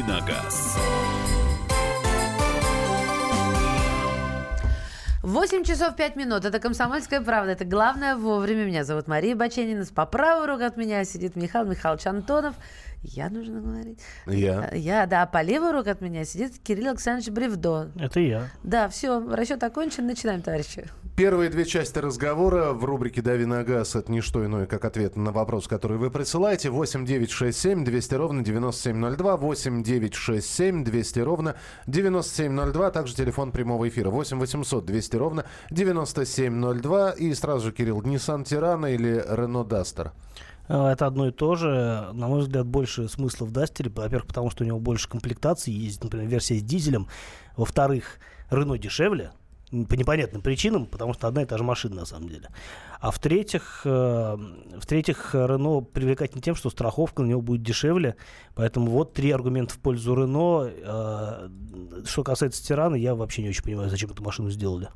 «Давиногаз». 8 часов 5 минут. Это «Комсомольская правда». Это главное вовремя. Меня зовут Мария Баченина. По правую руку от меня сидит Михаил Михайлович Антонов. Я нужно говорить. Я. Я, да. По левую руку от меня сидит Кирилл Александрович Бревдо. Это я. Да, все, расчет окончен. Начинаем, товарищи. Первые две части разговора в рубрике «Дави на газ» — это не что иное, как ответ на вопрос, который вы присылаете. 8 9 6 7 200 ровно 9702, 8 9 6 7 200 ровно 9702, также телефон прямого эфира 8 800 200 ровно 9702. И сразу же, Кирилл, Nissan Тирана или Renault Duster? А, Это одно и то же. На мой взгляд, больше смысла в Дастере. Во-первых, потому что у него больше комплектаций. Есть, например, версия с дизелем. Во-вторых, Рено дешевле. По непонятным причинам, потому что одна и та же машина на самом деле. А в-третьих, э, в-третьих, Рено привлекательно тем, что страховка на него будет дешевле. Поэтому вот три аргумента в пользу Рено. Э, Что касается Тирана, я вообще не очень понимаю, зачем эту машину сделали.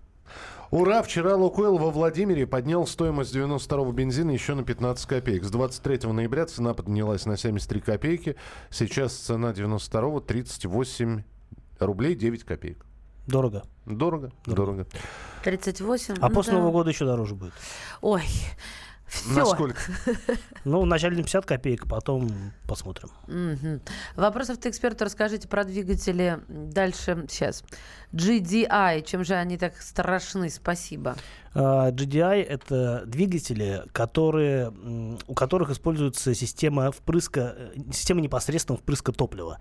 Ура! Вчера Лукойл во Владимире поднял стоимость 92-го бензина еще на 15 копеек. С 23 ноября цена поднялась на 73 копейки. Сейчас цена 92-го 38 рублей 9 копеек. Дорого. Дорого, дорого. 38. А ну после да. Нового года еще дороже будет. Ой, все. Насколько? Ну, вначале на 50 копеек, потом посмотрим. Мгм. Вопросов-то эксперту расскажите про двигатели дальше. Сейчас. GDI. Чем же они так страшны? Спасибо. А, GDI это двигатели, которые, у которых используется система впрыска, э, система непосредственного впрыска топлива.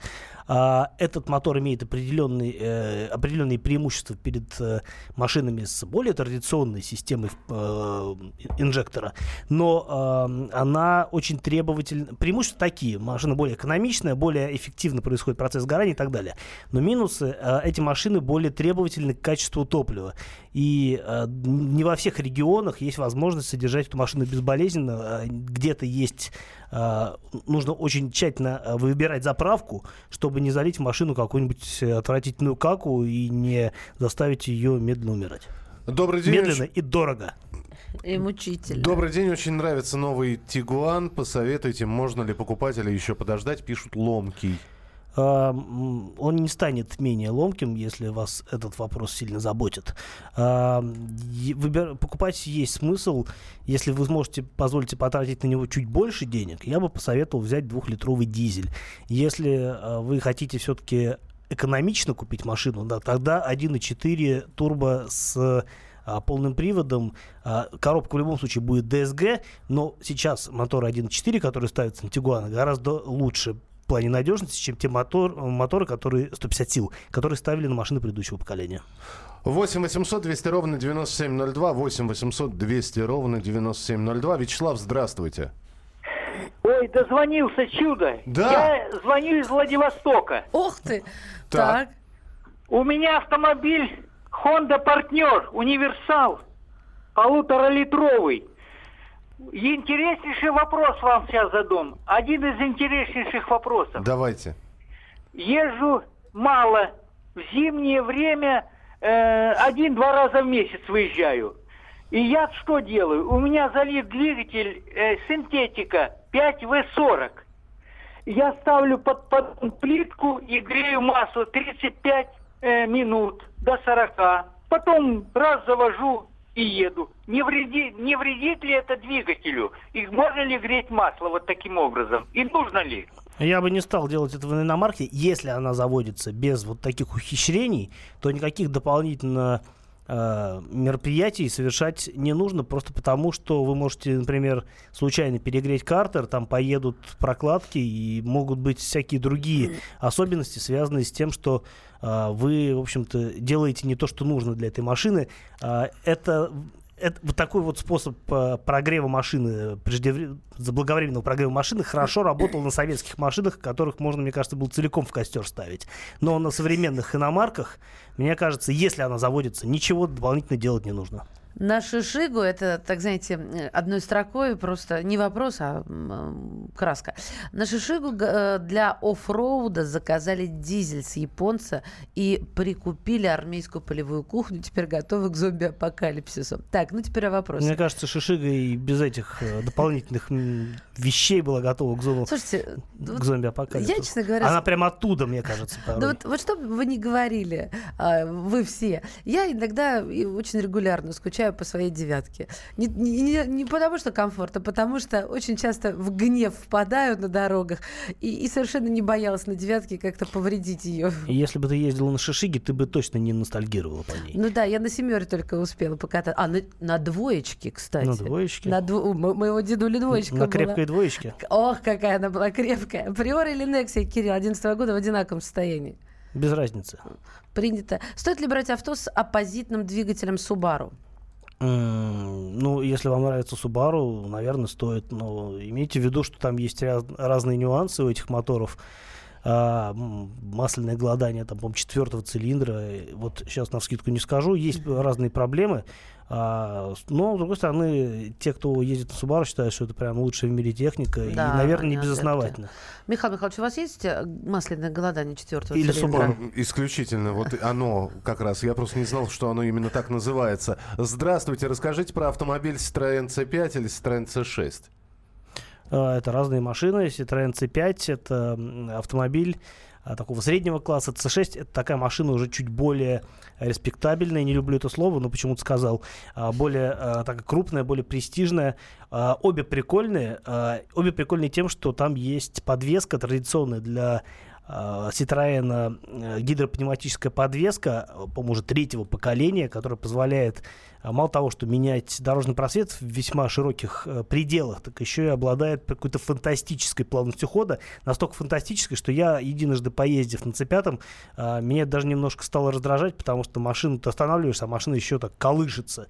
А, Этот мотор имеет определенные, э, определенные преимущества перед э, машинами с более традиционной системой инжектора, но э, она очень требовательна. Преимущества такие: машина более экономичная, более эффективно происходит процесс сгорания и так далее. Но минусы: эти машины более требовательны к качеству топлива. И э, не во всех регионах есть возможность содержать эту машину безболезненно. Э, Где-то есть э, нужно очень тщательно э, выбирать заправку, чтобы не залить в машину какую-нибудь э, отвратительную каку и не заставить ее медленно умирать. Добрый день. Медленно и дорого. И мучительно. Добрый день, очень нравится новый Тигуан. Посоветуйте, можно ли покупать или еще подождать, пишут ломкий. Он не станет менее ломким, если вас этот вопрос сильно заботит. Покупать есть смысл. Если вы сможете позволить потратить на него чуть больше денег, я бы посоветовал взять двухлитровый дизель. Если а, вы хотите все-таки экономично купить машину, да, тогда 1.4 турбо с а, полным приводом. А, Коробка в любом случае будет DSG, но сейчас мотор 1.4, который ставится на Тигуана, гораздо лучше плане надежности, чем те мотор, моторы, которые 150 сил, которые ставили на машины предыдущего поколения. 8 800 200 ровно 9702, 8 800 200 ровно 9702. Вячеслав, здравствуйте. Ой, дозвонился чудо. Да. Я звоню из Владивостока. Ух ты! Так. Так. У меня автомобиль Honda Партнер, универсал, полуторалитровый. Интереснейший вопрос вам сейчас задам. Один из интереснейших вопросов. Давайте. Езжу мало. В зимнее время э, один-два раза в месяц выезжаю. И я что делаю? У меня залит двигатель э, синтетика 5В40. Я ставлю под, под плитку и грею масло 35 э, минут до 40. Потом раз завожу и еду. Не, вреди, не вредит ли это двигателю? И можно ли греть масло вот таким образом? И нужно ли? Я бы не стал делать этого на иномарке. Если она заводится без вот таких ухищрений, то никаких дополнительно э, мероприятий совершать не нужно, просто потому что вы можете, например, случайно перегреть картер, там поедут прокладки и могут быть всякие другие особенности, связанные с тем, что э, вы, в общем-то, делаете не то, что нужно для этой машины. Э, это это, вот такой вот способ э, прогрева машины, преждевре- заблаговременного прогрева машины хорошо работал на советских машинах, которых можно, мне кажется, было целиком в костер ставить. Но на современных иномарках, мне кажется, если она заводится, ничего дополнительно делать не нужно. На Шишигу, это, так знаете, одной строкой просто не вопрос, а краска. На Шишигу э, для оффроуда заказали дизель с японца и прикупили армейскую полевую кухню. Теперь готовы к зомби-апокалипсису. Так, ну теперь вопрос. Мне кажется, Шишига и без этих э, дополнительных вещей была готова к, зону, Слушайте, к вот зомби-апокалипсису. я, честно говоря, Она прямо оттуда, мне кажется, Ну вот, вот что бы вы ни говорили, а, вы все, я иногда очень регулярно скучаю по своей девятке. Не, не- не- потому что комфорт, а потому что очень часто в гнев впадаю на дорогах и, и совершенно не боялась на девятке как-то повредить ее. Если бы ты ездила на Шишиге, ты бы точно не ностальгировала по ней. Ну да, я на семере только успела покататься. А, на, на двоечке, кстати. На двоечке? На дво- у мо- моего дедули двоечка На была. крепкой двоечке? Ох, какая она была крепкая. Приор или Нексия, Кирилл, 11 года в одинаковом состоянии. Без разницы. Принято. Стоит ли брать авто с оппозитным двигателем Subaru? Ну, если вам нравится Subaru, наверное, стоит. Но имейте в виду, что там есть раз- разные нюансы у этих моторов. А, масляное голодание, там, по-моему, четвертого цилиндра. Э, Вот сейчас на вскидку не скажу. Есть разные проблемы. А, но, с другой стороны, те, кто ездит на Subaru, считают, что это прям лучшая в мире техника. Да, и, наверное, не безосновательно. Михаил Михайлович, у вас есть э, масляное голодание четвертого Или? Subaru. Исключительно. Вот оно как раз. Я просто не знал, что оно именно так называется. Здравствуйте. Расскажите про автомобиль Citroёn C5 или Citroёn C6. А, Это разные машины. Citroёn C5 это автомобиль а, такого среднего класса. C6 это такая машина уже чуть более респектабельная. Не люблю это слово, но почему-то сказал. А, Более а, такая крупная, более престижная. А, Обе прикольные. Обе прикольные тем, что там есть подвеска традиционная для Citroёn э, гидропневматическая подвеска, по-моему, уже третьего поколения, которая позволяет мало того, что менять дорожный просвет в весьма широких э, пределах, так еще и обладает какой-то фантастической плавностью хода. Настолько фантастической, что я, единожды поездив на C5, а, меня даже немножко стало раздражать, потому что машину ты останавливаешься, а машина еще так колышется.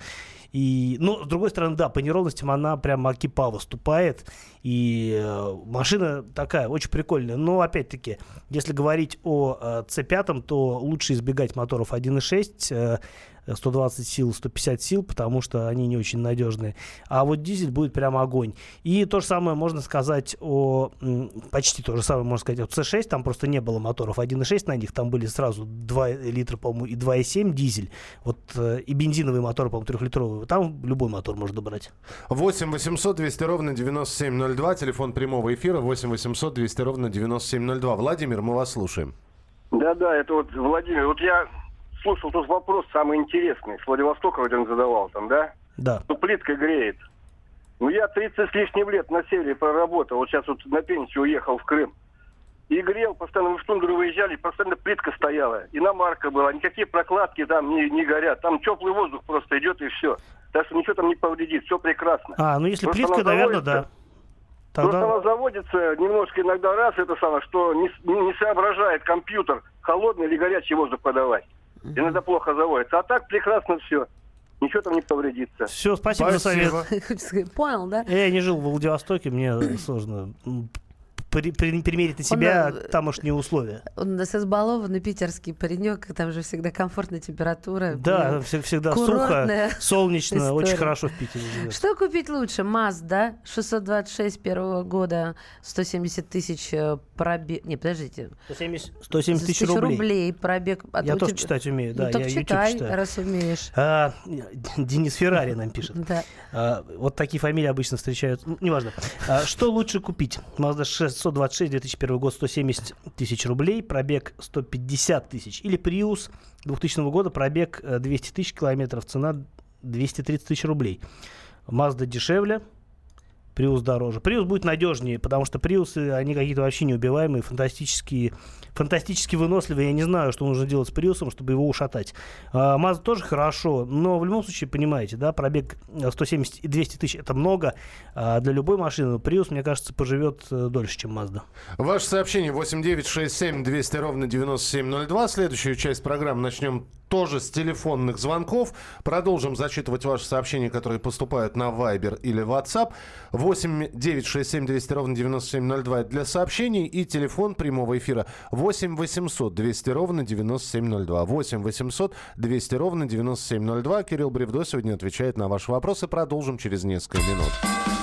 И, ну, с другой стороны, да, по неровностям она прям акипа выступает. И э, машина такая, очень прикольная. Но, опять-таки, если говорить о э, C5, то лучше избегать моторов 1.6, э, 120 сил, 150 сил, потому что они не очень надежные. А вот дизель будет прям огонь. И то же самое можно сказать о... Почти то же самое можно сказать о C6. Там просто не было моторов 1.6 на них. Там были сразу 2 литра, по-моему, и 2.7 дизель. Вот э, и бензиновый мотор, по-моему, трехлитровый. Там любой мотор можно брать. 8 800 200 ровно 9702. Телефон прямого эфира 8 800 200 ровно 9702. Владимир, мы вас слушаем. Да-да, это вот Владимир. Вот я слушал тут вопрос самый интересный. С Владивостока вроде он задавал там, да? Да. Ну, плитка греет. Ну, я 30 с лишним лет на севере проработал. Вот сейчас вот на пенсию уехал в Крым. И грел, постоянно в тундру выезжали, постоянно плитка стояла. Иномарка была, никакие прокладки там не, не горят. Там теплый воздух просто идет и все. Так что ничего там не повредит, все прекрасно. А, ну если Просто плитка, наверное, да. заводится. Просто Тогда... она заводится немножко иногда раз, это самое, что не- не соображает компьютер, холодный или горячий воздух подавать. Иногда плохо заводится. А так прекрасно все. Ничего там не повредится. Все, спасибо, за совет. Спасибо. Хочется сказать, Понял, да? Я не жил в Владивостоке, мне сложно при- при- примерить на себя э, тамошние условия. Он у нас избалованный питерский паренек, там же всегда комфортная температура. Да, вse- всегда сухо, солнечно, очень история. хорошо в Питере живешь. Что купить лучше? Mazda 626 первого года, 170 тысяч э, пробег... Не, подождите. 170, 170 тысяч рублей. пробег. А Я тоже тебя- читать умею, Ну, да, так я читай, читаю. раз умеешь. А, Денис Феррари нам пишет. Да. А, вот такие фамилии обычно встречают. Ну, неважно. А, что лучше купить? Mazda 626 2001 год 170 тысяч рублей, пробег 150 тысяч. Или Prius 2000 года, пробег э, 200 тысяч километров, цена 230 тысяч рублей. Mazda дешевле, Prius дороже. Prius будет надежнее, потому что Prius, они какие-то вообще неубиваемые, фантастические, фантастически выносливые. Я не знаю, что нужно делать с Prius, чтобы его ушатать. А, Mazda тоже хорошо, но в любом случае, понимаете, да, пробег э, 170 и 200 тысяч это много а, для любой машины. Prius, мне кажется, поживет э, дольше, чем Mazda. Ваше сообщение 8967 200 ровно 9702. Следующую часть программы начнем тоже с телефонных звонков. Продолжим зачитывать ваши сообщения, которые поступают на Viber или WhatsApp. 8 967 200 ровно 9702 для сообщений и телефон прямого эфира 8 800 200 ровно 9702. 8 800 200 ровно 9702. Кирилл Бревдо сегодня отвечает на ваши вопросы. Продолжим через несколько минут.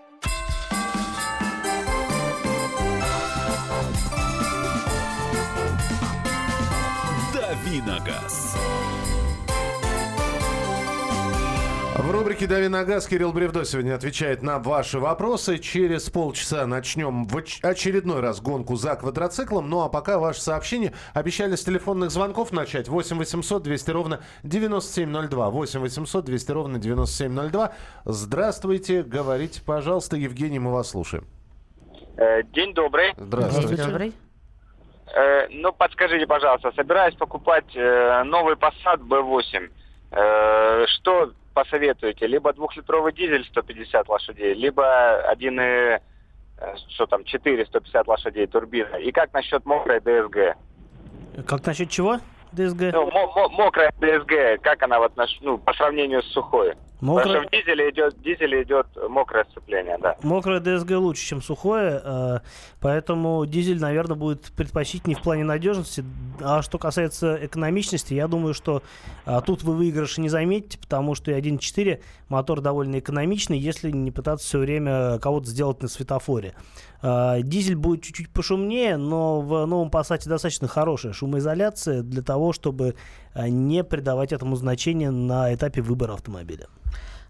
Давиногаз. В рубрике «Дави на газ» Кирилл Бревдо сегодня отвечает на ваши вопросы. Через полчаса начнем в оч- очередной раз гонку за квадроциклом. Ну а пока ваши сообщения обещали с телефонных звонков начать. 8 800 200 ровно 9702. 8 800 200 ровно 9702. Здравствуйте. Говорите, пожалуйста. Евгений, мы вас слушаем. Э, День добрый. Здравствуйте. Добрый. Э, Ну, подскажите, пожалуйста, собираюсь покупать э, новый Passat B8. Э, Что посоветуете? Либо двухлитровый дизель 150 лошадей, либо один и, э, что там, 4 150 лошадей турбина. И как насчет мокрой DSG? Как насчет чего? ДСГ? Ну, мо- мо- мокрая DSG, как она вот ну, по сравнению с сухой? Потому Мокрая, что в дизеле идет, в дизеле идет мокрое сцепление, да. мокрая ДСГ лучше, чем сухое, э, поэтому дизель, наверное, будет предпочтительнее в плане надежности. А что касается экономичности, я думаю, что а, тут вы выигрыши не заметите, потому что и 1.4 мотор довольно экономичный, если не пытаться все время кого-то сделать на светофоре. А, Дизель будет чуть-чуть пошумнее, но в новом Passat достаточно хорошая шумоизоляция для того, чтобы а, не придавать этому значения на этапе выбора автомобиля.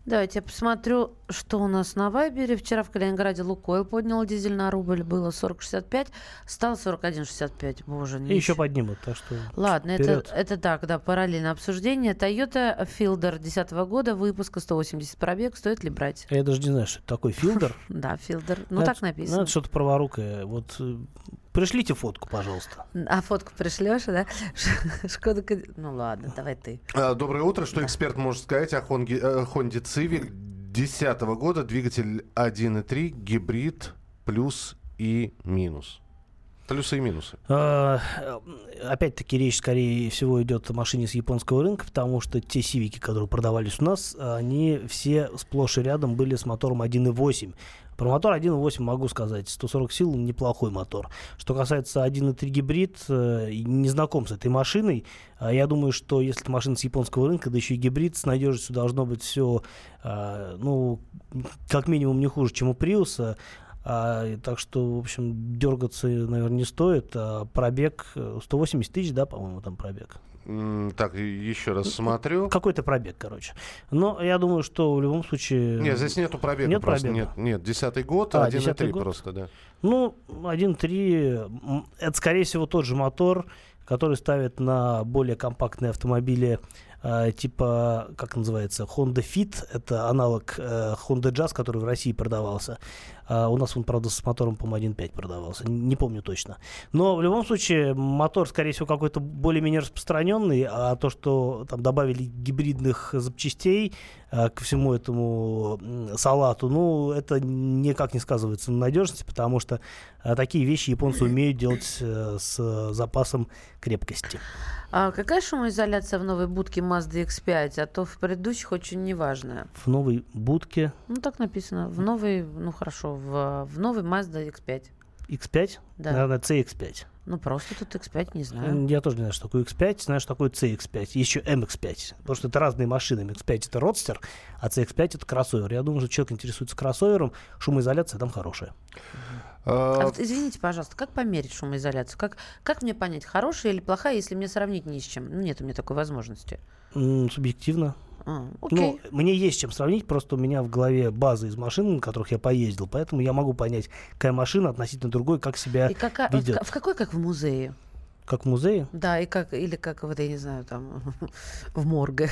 Давайте я посмотрю, что у нас на Вайбере. Вчера в Калининграде Лукойл поднял дизель на рубль. Было 40,65, стало 41,65. Боже, И ничего. еще поднимут, так что... Ладно, это, вперед. это так, да, параллельное обсуждение. Toyota Fielder 2010 года, выпуска 180 пробег. Стоит ли брать? Я даже не знаю, что это такой филдер. Да, Fielder. Ну, так Ну, написано. это что-то праворукое. Вот э, пришлите фотку, пожалуйста. А фотку пришлешь, да? Шкода... Ну, ладно, давай ты. А, Доброе утро. Что эксперт может сказать о Хонге- э, Хонде Civic 2010 года? Двигатель 1.3, гибрид, плюс и минус. Плюсы и минусы. А, Опять-таки речь, скорее всего, идет о машине с японского рынка, потому что те сивики, которые продавались у нас, они все сплошь и рядом были с мотором 1.8. Про мотор 1.8 могу сказать, 140 сил неплохой мотор. Что касается 1.3 гибрид, э, не знаком с этой машиной. А Я думаю, что если это машина с японского рынка, да еще и гибрид, с надежностью должно быть все, ну, как минимум не хуже, чем у Приуса. А, так что, в общем, дергаться, наверное, не стоит. А пробег э, 180 тысяч, да, по-моему, там пробег. Так, еще раз смотрю. Какой-то пробег, короче. Но я думаю, что в любом случае... Нет, здесь нету пробега. Нет просто. пробега? Нет, нет, десятый год, А, 1.3 10-й год? просто, да. Ну, 1.3, м, это, скорее всего, тот же мотор, который ставят на более компактные автомобили э, типа, как называется, Honda Fit. Это аналог э, Honda Jazz, который в России продавался. А у нас он, правда, с мотором, по-моему, 1.5 продавался. Не помню точно. Но в любом случае, мотор, скорее всего, какой-то более-менее распространенный, а то, что там добавили гибридных запчастей э, к всему этому салату, ну, это никак не сказывается на надежности, потому что э, такие вещи японцы умеют делать с запасом крепкости. А какая шумоизоляция в новой будке Mazda X5? А то в предыдущих очень неважная. В новой будке Ну, так написано. В новой, ну хорошо, в, в новой Mazda X5. X5, Да. наверное, CX5. Ну, просто тут X5, не знаю. Я тоже не знаю, что такое X5, знаю, что такое CX5. Еще MX5. Потому что это разные машины. MX5 это родстер, а CX5 это кроссовер. Я думаю, что человек интересуется кроссовером, шумоизоляция там хорошая. А А, вот извините, пожалуйста, как померить шумоизоляцию? Как, как мне понять, хорошая или плохая, если мне сравнить ни с чем? Ну, нет у меня такой возможности. Субъективно. А, Ну, мне есть чем сравнить, просто у меня в голове база из машин, на которых я поездил, поэтому я могу понять, какая машина относительно другой, как себя И какая- ведет. в какой, как в музее? Как в музее, Да, и как, или как, вот я не знаю, там, в морге.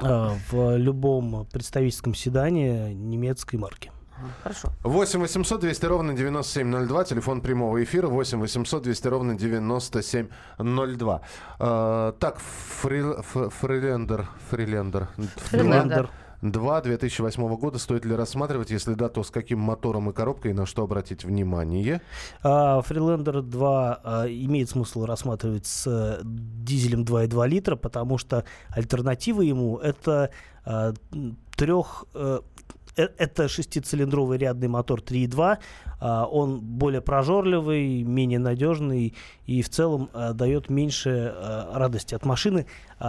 а, в любом представительском седане немецкой марки. Хорошо. 8 800 200 ровно 9702, телефон прямого эфира 8 800 200 ровно 9702. Э, так, фри- ф- фрилендер, фрилендер. Фрилендер. 2 2008 года. Стоит ли рассматривать? Если да, то с каким мотором и коробкой, и на что обратить внимание? А, Freelander 2 а, имеет смысл рассматривать с э, дизелем 2,2 литра, потому что альтернатива ему это трех э, э, это шестицилиндровый рядный мотор 3.2. а, Он более прожорливый, менее надежный и в целом а, дает меньше а, радости от машины.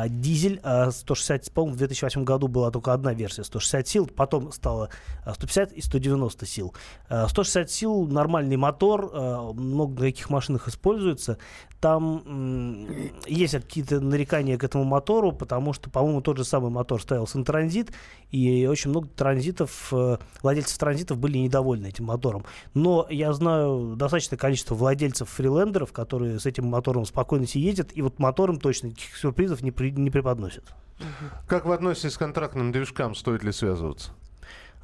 Дизель а, 160, по-моему, в 2008 году была только одна версия 160 сил, потом стало а, 150 и 190 сил. А, 160 сил нормальный мотор, много на каких машинах используется. Там есть какие-то нарекания к этому мотору, потому что, по-моему, тот же самый мотор ставился на транзит, и очень много транзитов, э, владельцев транзитов были недовольны этим мотором. Но я знаю достаточное количество владельцев фрилендеров, которые с этим мотором спокойно себе ездят, и вот мотором точно никаких сюрпризов не, при- не преподносят. Как вы относитесь к контрактным движкам? Стоит ли связываться?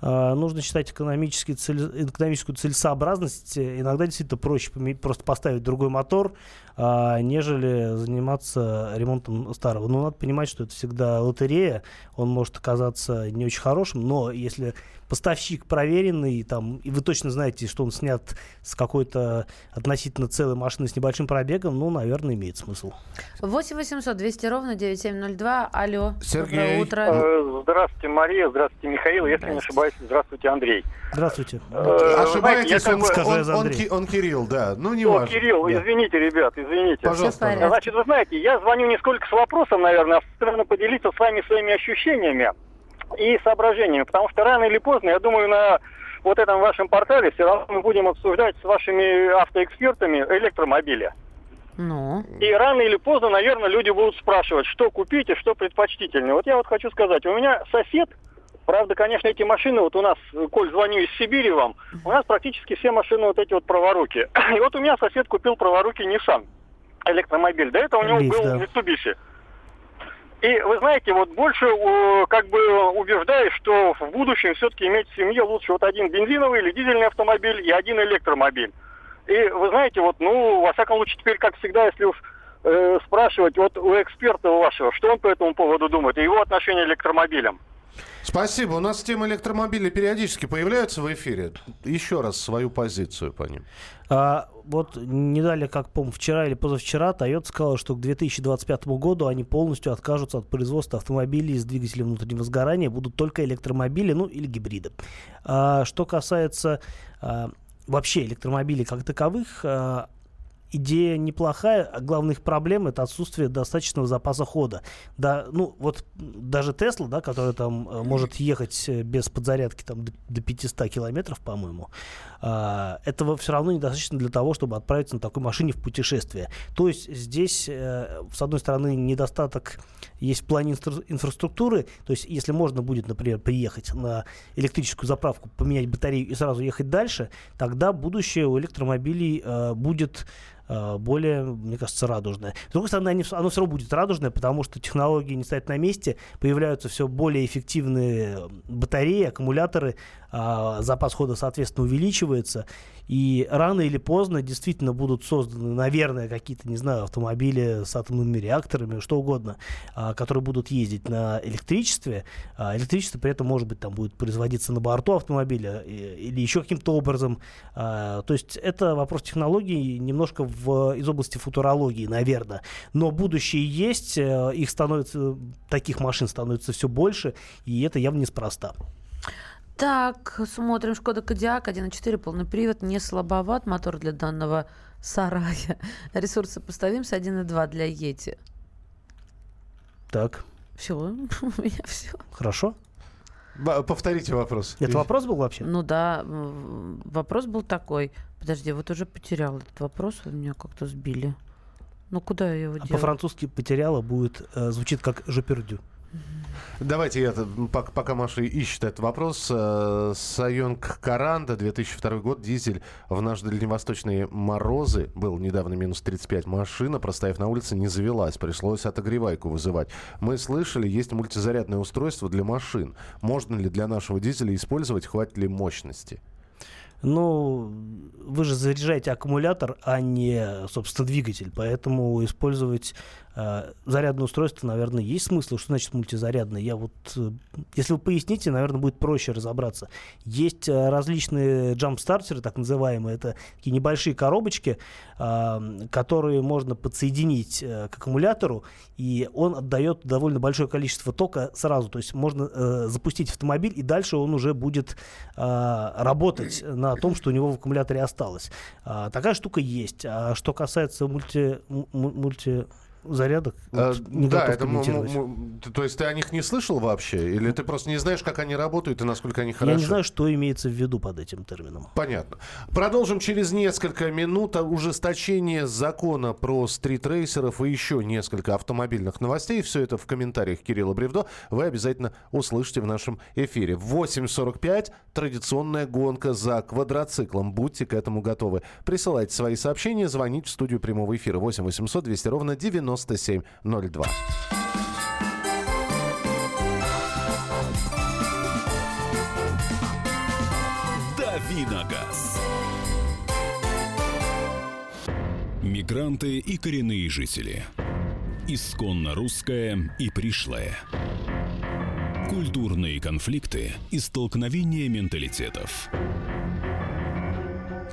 А, нужно считать экономически цель- экономическую целесообразность. Иногда действительно проще просто поставить другой мотор, а, нежели заниматься ремонтом старого. Но надо понимать, что это всегда лотерея. Он может оказаться не очень хорошим, но если поставщик проверенный, там, и вы точно знаете, что он снят с какой-то относительно целой машины с небольшим пробегом, ну, наверное, имеет смысл. 8 800 200 ровно 9702. Алло. Сергей. Доброе утро. Э, Здравствуйте, Мария. Здравствуйте, Михаил. Если не ошибаюсь, здравствуйте, Андрей. Здравствуйте. Э, Ошибаетесь, он, он- он он Кирилл, да. Ну, не важно. Кирилл, извините, ребят, извините. Пожалуйста. Значит, вы знаете, я звоню не сколько с вопросом, наверное, а странно поделиться с вами своими ощущениями и соображениями, потому что рано или поздно, я думаю, на вот этом вашем портале все равно мы будем обсуждать с вашими автоэкспертами электромобили. Ну, И рано или поздно, наверное, люди будут спрашивать, что купить и что предпочтительнее. Вот я вот хочу сказать, у меня сосед, правда, конечно, эти машины, вот у нас, Коль, звоню из Сибири вам, у нас практически все машины вот эти вот праворуки. И вот у меня сосед купил праворуки Nissan электромобиль. До этого у него Лифт, был да. Mitsubishi. И вы знаете, вот больше э, как бы убеждаюсь, что в будущем все-таки иметь в семье лучше вот один бензиновый или дизельный автомобиль и один электромобиль. И вы знаете, вот, ну, во всяком случае, теперь, как всегда, если уж э, спрашивать вот у эксперта вашего, что он по этому поводу думает, и его отношение к электромобилям. Спасибо. У нас тема электромобилей периодически появляется в эфире. Еще раз свою позицию по ним. А, вот не далее, как, по вчера или позавчера, Toyota сказала, что к 2025 году они полностью откажутся от производства автомобилей с двигателем внутреннего сгорания, будут только электромобили, ну или гибриды. А, что касается а, вообще электромобилей как таковых, а, идея неплохая, а главная их проблема это отсутствие достаточного запаса хода. Да, ну вот даже Тесла, да, которая там э, может ехать э, без подзарядки там до, до 500 километров, по-моему, а, этого все равно недостаточно для того, чтобы отправиться на такой машине в путешествие. То есть здесь, э, с одной стороны, недостаток есть в плане инстра- инфраструктуры. То есть если можно будет, например, приехать на электрическую заправку, поменять батарею и сразу ехать дальше, тогда будущее у электромобилей э, будет э, более, мне кажется, радужное. С другой стороны, они, оно все равно будет радужное, потому что технологии не стоят на месте, появляются все более эффективные батареи, аккумуляторы, а, запас хода, соответственно, увеличивается, и рано или поздно действительно будут созданы, наверное, какие-то, не знаю, автомобили с атомными реакторами, что угодно, а, которые будут ездить на электричестве. А, Электричество при этом, может быть, там будет производиться на борту автомобиля и- или еще каким-то образом. А, То есть это вопрос технологий немножко в, из области футурологии, наверное. Но будущее есть, э, их становится, таких машин становится все больше, и это явно неспроста. Так, смотрим. Шкода Кодиак 1.4, полный привод, не слабоват. Мотор для данного сарая. Ресурс сопоставим с 1.2 для Ети. Так, Все, у меня все. хорошо. Повторите вопрос. Это вопрос был вообще? Ну да, вопрос был такой. Подожди, вот уже потерял этот вопрос, вы меня как-то сбили. Ну куда я его А? По-французски потеряла будет, э, звучит как «je perdu». Давайте я, пока, Маша ищет этот вопрос. Э, Сайонг Каранда, 2002 год, дизель в наши дальневосточные морозы. Был недавно минус 35. Машина, простояв на улице, не завелась. Пришлось отогревайку вызывать. Мы слышали, есть мультизарядное устройство для машин. Можно ли для нашего дизеля использовать, хватит ли мощности? Ну, вы же заряжаете аккумулятор, а не, собственно, двигатель. Поэтому использовать зарядное устройство, наверное, есть смысл. Что значит мультизарядное? Я вот, э, если вы поясните, наверное, будет проще разобраться. Есть э, различные джамп-стартеры, так называемые. Это такие небольшие коробочки, которые можно подсоединить к аккумулятору, и он отдает довольно большое количество тока сразу. То есть можно запустить автомобиль, и дальше он уже будет работать на том, что у него в аккумуляторе осталось. Такая штука есть. А что касается мульти, мульти зарядок. А, вот, не да, это то есть ты о них не слышал вообще? Или ты просто не знаешь, как они работают и насколько они хороши? Я не знаю, что имеется в виду под этим термином. Понятно. Продолжим через несколько минут. Ужесточение закона про стритрейсеров и еще несколько автомобильных новостей. Все это в комментариях Кирилла Бревдо вы обязательно услышите в нашем эфире. В 8.45 традиционная гонка за квадроциклом. Будьте к этому готовы. Присылайте свои сообщения, звоните в студию прямого эфира 8 800 200 ровно 90 9702. Давиногаз. Мигранты и коренные жители. Исконно русская и пришлая. Культурные конфликты и столкновения менталитетов.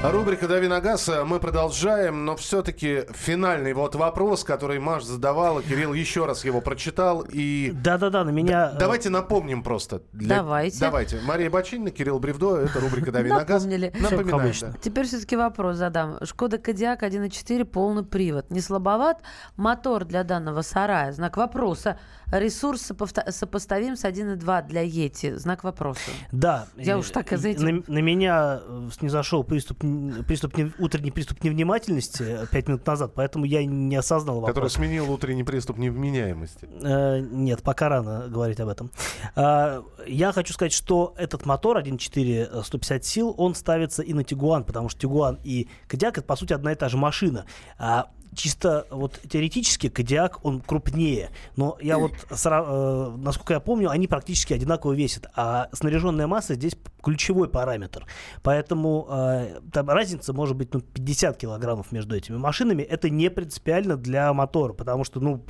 Рубрика «Дави на газ». Мы продолжаем, но все-таки финальный вот вопрос, который Маш задавала. Кирилл еще раз его прочитал. И... Да-да-да, на меня... Д- давайте напомним просто. Для... Давайте. Давайте. Мария Бочинина, Кирилл Бревдо. Это рубрика «Дави на газ». Напомнили. Напоминаем. Да. Теперь все-таки вопрос задам. Шкода Кодиак 1.4, полный привод. Не слабоват мотор для данного сарая? Знак вопроса. Ресурс сопоставим с 1.2 для Ети? Знак вопроса. Да. Я уж так, знаете... На, на меня э, снизошел приступ приступ, утренний приступ невнимательности э, пять минут назад, поэтому я не осознал вопрос. Который сменил утренний приступ невменяемости. Э, нет, пока рано говорить об этом. Э, я хочу сказать, что этот мотор 1.4 150 сил, он ставится и на Тигуан, потому что Тигуан и Кодиак это, по сути, одна и та же машина. А чисто вот теоретически Кодиак, он крупнее. Но я вот, э, насколько я помню, они практически одинаково весят. А снаряженная масса здесь ключевой параметр. Поэтому э, там разница может быть ну, 50 килограммов между этими машинами. Это не принципиально для мотора, потому что, ну,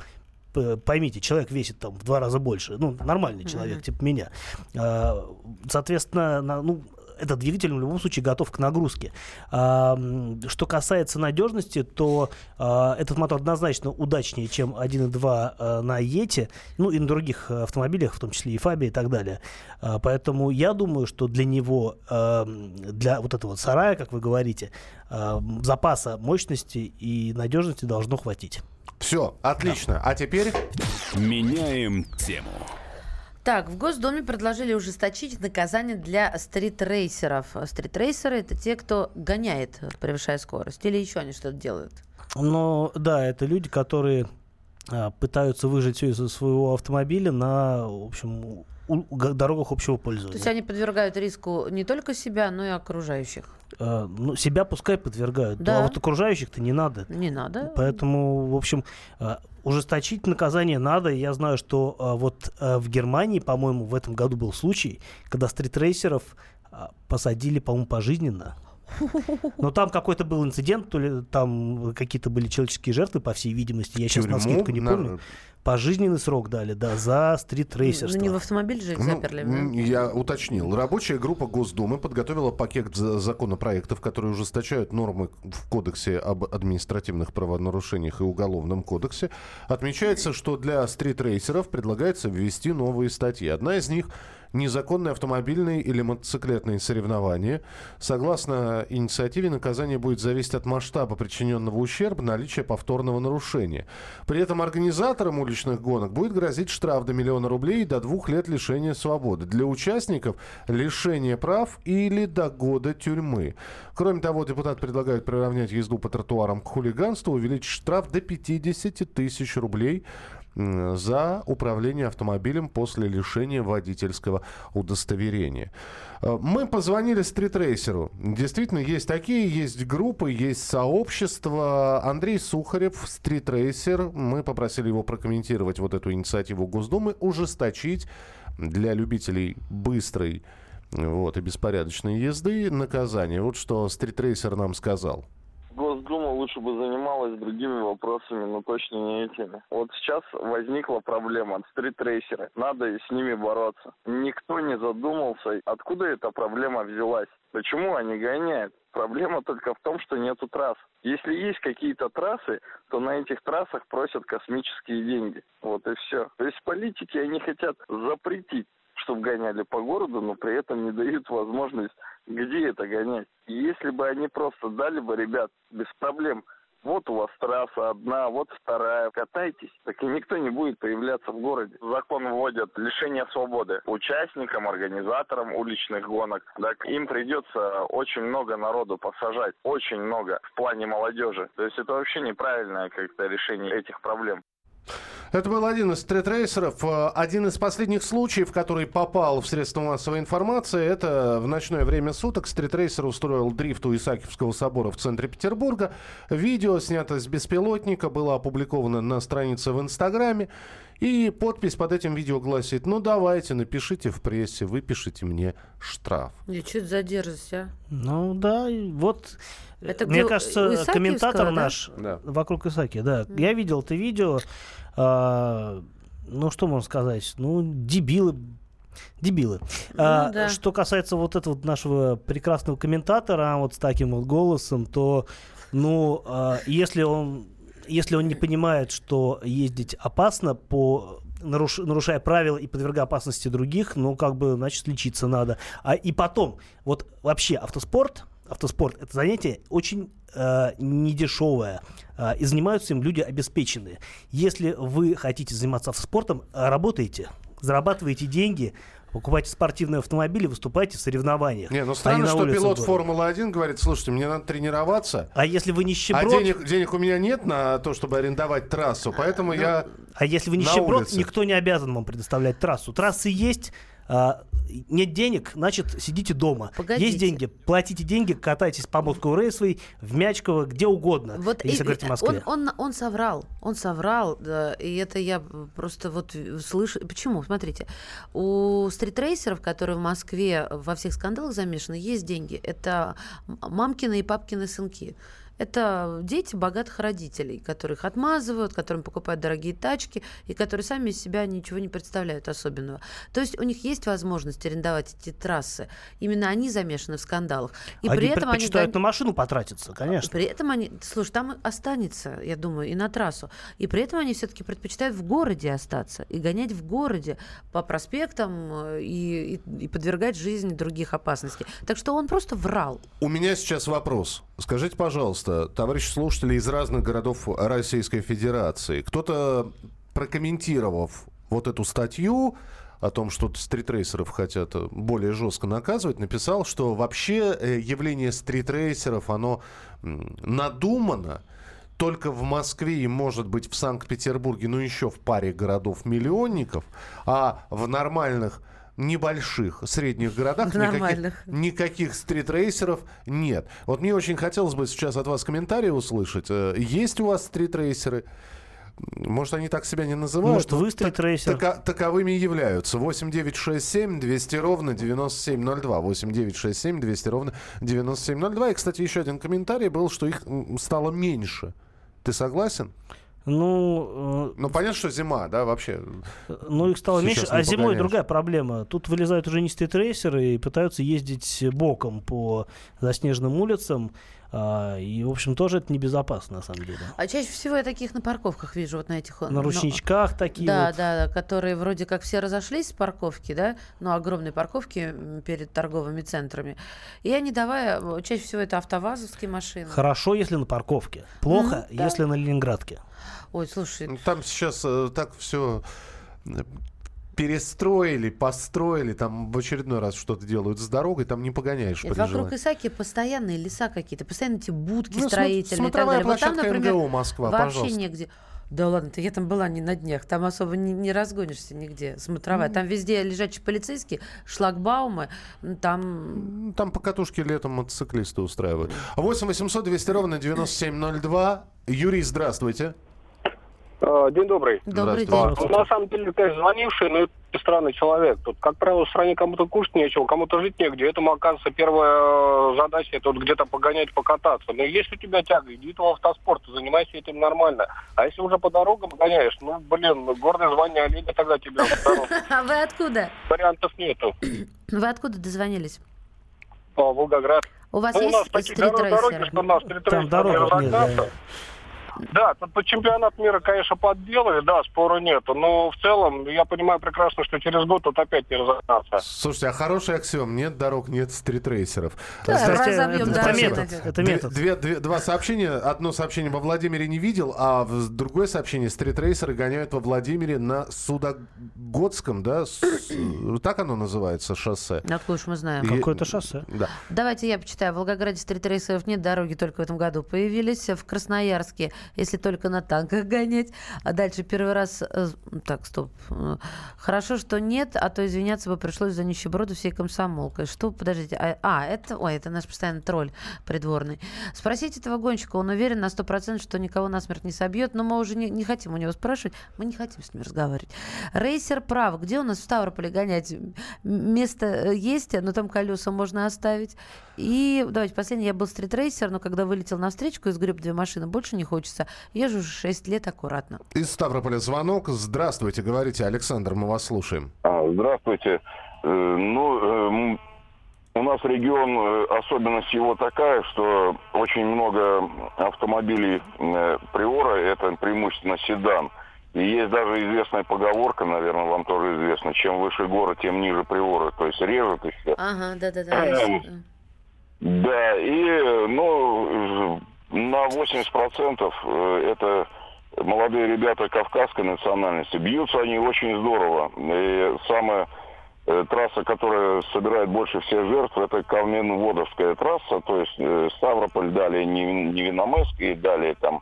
поймите, человек весит там в два раза больше, ну, нормальный человек, mm-hmm. типа меня. А, соответственно, ну, этот двигатель в любом случае готов к нагрузке. Что касается надежности, то а, этот мотор однозначно удачнее, чем 1.2 а, на Yeti, ну и на других автомобилях, в том числе и Фаби и так далее. А, поэтому я думаю, что для него, для вот этого сарая, как вы говорите, запаса мощности и надежности должно хватить. Все, отлично. Да. А теперь... Меняем тему. Так, в Госдуме предложили ужесточить наказание для стритрейсеров. Стритрейсеры – это те, кто гоняет, превышая скорость, или еще они что-то делают? Ну, да, это люди, которые а, пытаются выжать все из своего автомобиля на, в общем, дорогах общего пользования. То есть они подвергают риску не только себя, но и окружающих? Э, ну, себя пускай подвергают, да. а вот окружающих-то не надо. Не надо. Поэтому, в общем, э, ужесточить наказание надо. Я знаю, что э, вот в Германии, по-моему, в этом году был случай, когда стритрейсеров посадили, по-моему, пожизненно. Но там какой-то был инцидент, то ли там какие-то были человеческие жертвы, по всей видимости. Я сейчас на скидку не помню. Пожизненный срок дали, да, за стрит-рейсерство. Ну, не в автомобиль же их Ну, заперли. да? Я уточнил. Рабочая группа Госдумы подготовила пакет за- законопроектов, которые ужесточают нормы в Кодексе об административных правонарушениях и Уголовном кодексе. Отмечается, что для стритрейсеров предлагается ввести новые статьи. Одна из них незаконные автомобильные или мотоциклетные соревнования. Согласно инициативе, наказание будет зависеть от масштаба причиненного ущерба, наличия повторного нарушения. При этом организаторам уличных гонок будет грозить штраф до миллиона рублей и до двух лет лишения свободы. Для участников лишение прав или до года тюрьмы. Кроме того, депутат предлагает приравнять езду по тротуарам к хулиганству, увеличить штраф до 50 тысяч рублей за управление автомобилем после лишения водительского удостоверения. Э, Мы позвонили стритрейсеру. Действительно, есть такие, есть группы, есть сообщества. Андрей Сухарев, стритрейсер. Мы попросили его прокомментировать вот эту инициативу Госдумы, ужесточить для любителей быстрой вот, и беспорядочной езды наказание. Вот что стритрейсер нам сказал. Госдума лучше бы занималась другими вопросами, но точно не этими. Вот сейчас возникла проблема стритрейсеры. Надо с ними бороться. Никто не задумался, откуда эта проблема взялась. Почему они гоняют? Проблема только в том, что нету трасс. Если есть какие-то трассы, то на этих трассах просят космические деньги. Вот и все. То есть политики, они хотят запретить чтобы гоняли по городу, но при этом не дают возможность, где это гонять. И если бы они просто дали бы, ребят, без проблем, вот у вас трасса одна, вот вторая, катайтесь, так и никто не будет появляться в городе. Закон вводят лишение свободы участникам, организаторам уличных гонок. Так им придется очень много народу посажать, очень много в плане молодежи. То есть это вообще неправильное как-то решение этих проблем. Это был один из стритрейсеров. Э, Один из последних случаев, который попал в средства массовой информации, это в ночное время суток стритрейсер устроил дрифт у Исаакиевского собора в центре Петербурга. Видео, снято с беспилотника, было опубликовано на странице в Инстаграме. И подпись под этим видео гласит, ну давайте, напишите в прессе, выпишите мне штраф. И что это за дерзость, а? Ну да, вот Это мне кажется, Исаакиевского, комментатор да? наш Да. вокруг Исаки, да. Я видел это видео. а, ну, что можно сказать? Ну, дебилы. Дебилы. А, да. Что касается вот этого нашего прекрасного комментатора, вот с таким вот голосом, то, ну, а, если он, если он не понимает, что ездить опасно по наруш- нарушая правила и подвергая опасности других, ну, как бы, значит, лечиться надо. А, и потом, вот вообще автоспорт, автоспорт, это занятие очень э, недешевое. Э, и занимаются им люди обеспеченные. Если вы хотите заниматься автоспортом, работайте, зарабатывайте деньги, покупайте спортивные автомобили, выступайте в соревнованиях. Не, ну а странно, на что пилот города. Формулы-1 говорит, слушайте, мне надо тренироваться, А если вы а нищеброд, денег, денег у меня нет на то, чтобы арендовать трассу, поэтому я... а если вы нищеброд, никто не обязан вам предоставлять трассу. Трассы есть, а, нет денег, значит, сидите дома. Погодите. Есть деньги, платите деньги, катайтесь по Москву Рейсвей, в Мячково, где угодно, Вот если и- говорить о Москве. Он, он, он соврал, он соврал, да, и это я просто вот слышу. Почему? Смотрите, у стритрейсеров, которые в Москве во всех скандалах замешаны, есть деньги. Это мамкины и папкины сынки. Это дети богатых родителей, которых отмазывают, которым покупают дорогие тачки и которые сами из себя ничего не представляют особенного. То есть у них есть возможность арендовать эти трассы. Именно они замешаны в скандалах. И они при этом они предпочитают гон- на машину потратиться, конечно. при этом они, слушай, там останется, я думаю, и на трассу. И при этом они все-таки предпочитают в городе остаться и гонять в городе по проспектам э, и, и- и подвергать жизнь других опасностей. Так что он просто врал. У меня сейчас вопрос. Скажите, пожалуйста, товарищи слушатели из разных городов Российской Федерации, кто-то прокомментировав вот эту статью о том, что стритрейсеров хотят более жестко наказывать, написал, что вообще э, явление стритрейсеров, оно надумано, только в Москве и, может быть, в Санкт-Петербурге, ну, еще в паре городов-миллионников, а в нормальных небольших средних городах никаких, никаких стритрейсеров нет. Вот мне очень хотелось бы сейчас от вас комментарии услышать. Э, Есть у вас стритрейсеры? Может, они так себя не называют? Может, вы стритрейсер? така- таковыми являются. 8 9 6 7 200 ровно 9702. 8 9 6 7 200 ровно 9702. И, кстати, еще один комментарий был, что их стало меньше. Ты согласен? Ну, Ну, понятно, что зима, да, вообще. э, ну их стало меньше. А зимой погоняешь. другая проблема. Тут вылезают уже не стритрейсеры и пытаются ездить боком по заснеженным улицам. А, и, в общем, тоже это небезопасно, на самом деле. А чаще всего я таких на парковках вижу, вот на этих... э, На ну, ручничках такие Да, вот. да, да, которые вроде как все разошлись с парковки, да, ну, огромные парковки перед торговыми центрами. И они давая, э, чаще всего это автовазовские машины. Хорошо, если на парковке. Плохо, Ну, да. если на Ленинградке. Ой, слушай, Ну, Там сейчас э, так все перестроили, построили, там в очередной раз что-то делают с дорогой, там не погоняешь Нет, вокруг. Исаки постоянные леса какие-то, постоянно эти будки Ну, строительные и так далее. Вот там, например, МГУ Москва, вообще пожалуйста. негде. Да ладно, ты я там была не на днях, там особо не, не разгонишься нигде, смотровая. Там везде лежачие полицейские, шлагбаумы, там... Там по катушке летом мотоциклисты устраивают. 8 800 200 ровно 9702. Юрий, здравствуйте. Э, День добрый. Добрый день. Ну, на самом деле, конечно, звонивший, но это странный человек. Тут, как правило, в стране кому-то кушать нечего, кому-то жить негде. Этому, оказывается, первая э, задача это вот где-то погонять, покататься. Но если у тебя тяга, иди в автоспорт, занимайся этим нормально. А если уже по дорогам гоняешь, ну, блин, ну, гордое звание оленя тогда тебе. А вы откуда? Вариантов нету. Вы откуда дозвонились? Волгоград. У вас Ну, у нас есть такие дороги, что у нас стритрейсеры Да. Да, под чемпионат мира, конечно, подделали, да, спору нету. Но в целом, я понимаю прекрасно, что через год тут опять не разогнаться. Слушайте, а хороший аксиом. Нет дорог, нет стритрейсеров. Да, Кстати, разобьем это, дороги метод. нафиг. Это метод. две- две- два сообщения. Одно сообщение во Владимире не видел, а в другое сообщение стритрейсеры гоняют во Владимире на Судогодском, да? С- так оно называется, шоссе. Откуда уж мы знаем? И- Какое-то шоссе. Да. Давайте я почитаю. В Волгограде стритрейсеров нет, дороги только в этом году появились. В Красноярске, если только на танках гонять. А дальше первый раз... э, Так, стоп. Э, Хорошо, что нет, а то извиняться бы пришлось за нищеброду всей комсомолкой. Что, подождите, а, а, это... Ой, это наш постоянный тролль придворный. Спросите этого гонщика, он уверен на 100%, что никого насмерть не собьет, но мы уже не, не хотим у него спрашивать, мы не хотим с ним разговаривать. Рейсер прав. Где у нас в Ставрополе гонять? Место э, есть, но там колеса можно оставить. И давайте последний. Я был стритрейсер, но когда вылетел на встречку и сгреб две машины, больше не хочется. Езжу уже 6 лет аккуратно. Из Ставрополя звонок. Здравствуйте, говорите, Александр, мы вас слушаем. А, Здравствуйте. Э, Ну, э, у нас регион, э, особенность его такая, что очень много автомобилей Приора, это преимущественно седан. И есть даже известная поговорка, наверное, вам тоже известно, чем выше город, тем ниже Приора. То есть режет и все. Ага, да-да-да. Да, и, ну, на 80% э, это молодые ребята кавказской национальности. Бьются они очень здорово. И самая э, трасса, которая собирает больше всех жертв, это Калмин-Водовская трасса, то есть э, Ставрополь, далее Невин- Невиномыск и далее там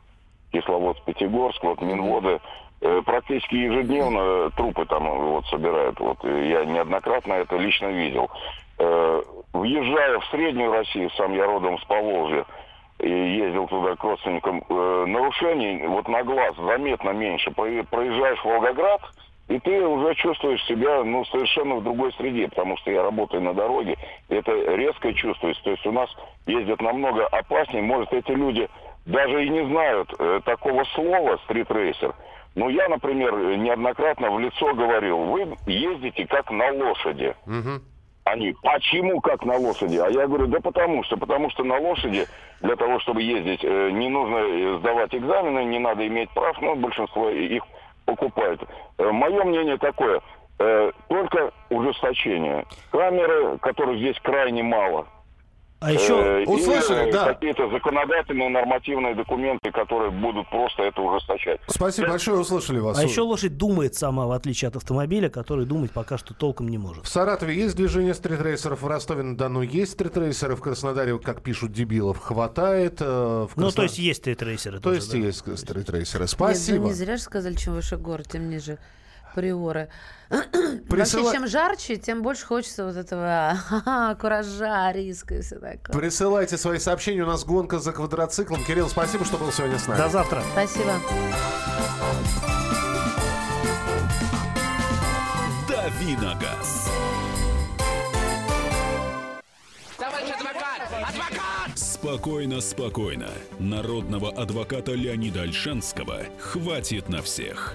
Кисловодск-Пятигорск, вот Минводы. Практически ежедневно трупы там вот собирают. Вот я неоднократно это лично видел. Въезжая в Среднюю Россию, сам я родом с Поволжья, ездил туда к родственникам, э, нарушений вот на глаз заметно меньше. Про- Проезжаешь в Волгоград, и ты уже чувствуешь себя ну, совершенно в другой среде, потому что я работаю на дороге, это резко чувствуется. То есть у нас ездят намного опаснее. Может, эти люди даже и не знают э, такого слова стритрейсер. Но я, например, неоднократно в лицо говорил, вы ездите как на лошади. Мгм. Они, почему как на лошади? А я говорю, да потому что, потому что на лошади для того, чтобы ездить, э, не нужно э, сдавать экзамены, не надо иметь прав, но большинство их покупают. Мое мнение такое, э, только ужесточение. Камеры, которых здесь крайне мало. А еще Э, услышали, э, да. Какие-то законодательные нормативные документы, которые будут просто это ужесточать. Спасибо большое, услышали вас. А еще лошадь думает сама, в отличие от автомобиля, который думать пока что толком не может. В Саратове есть движение стритрейсеров, в Ростове-на-Дону есть стритрейсеры, в Краснодаре, как пишут дебилов, хватает. э, в Ну, Красно- то есть есть стритрейсеры То тоже, есть да? есть стритрейсеры. Нет, Спасибо. ну не зря же сказали, чем выше город, тем ниже приоры. Присыла- Вообще, чем жарче, тем больше хочется вот этого куража, риска и все такое. Присылайте свои сообщения. У нас гонка за квадроциклом. Кирилл, спасибо, что был сегодня с нами. До завтра. Спасибо. Давиногаз. Спокойно, спокойно. Народного адвоката Леонида Альшанского хватит на всех.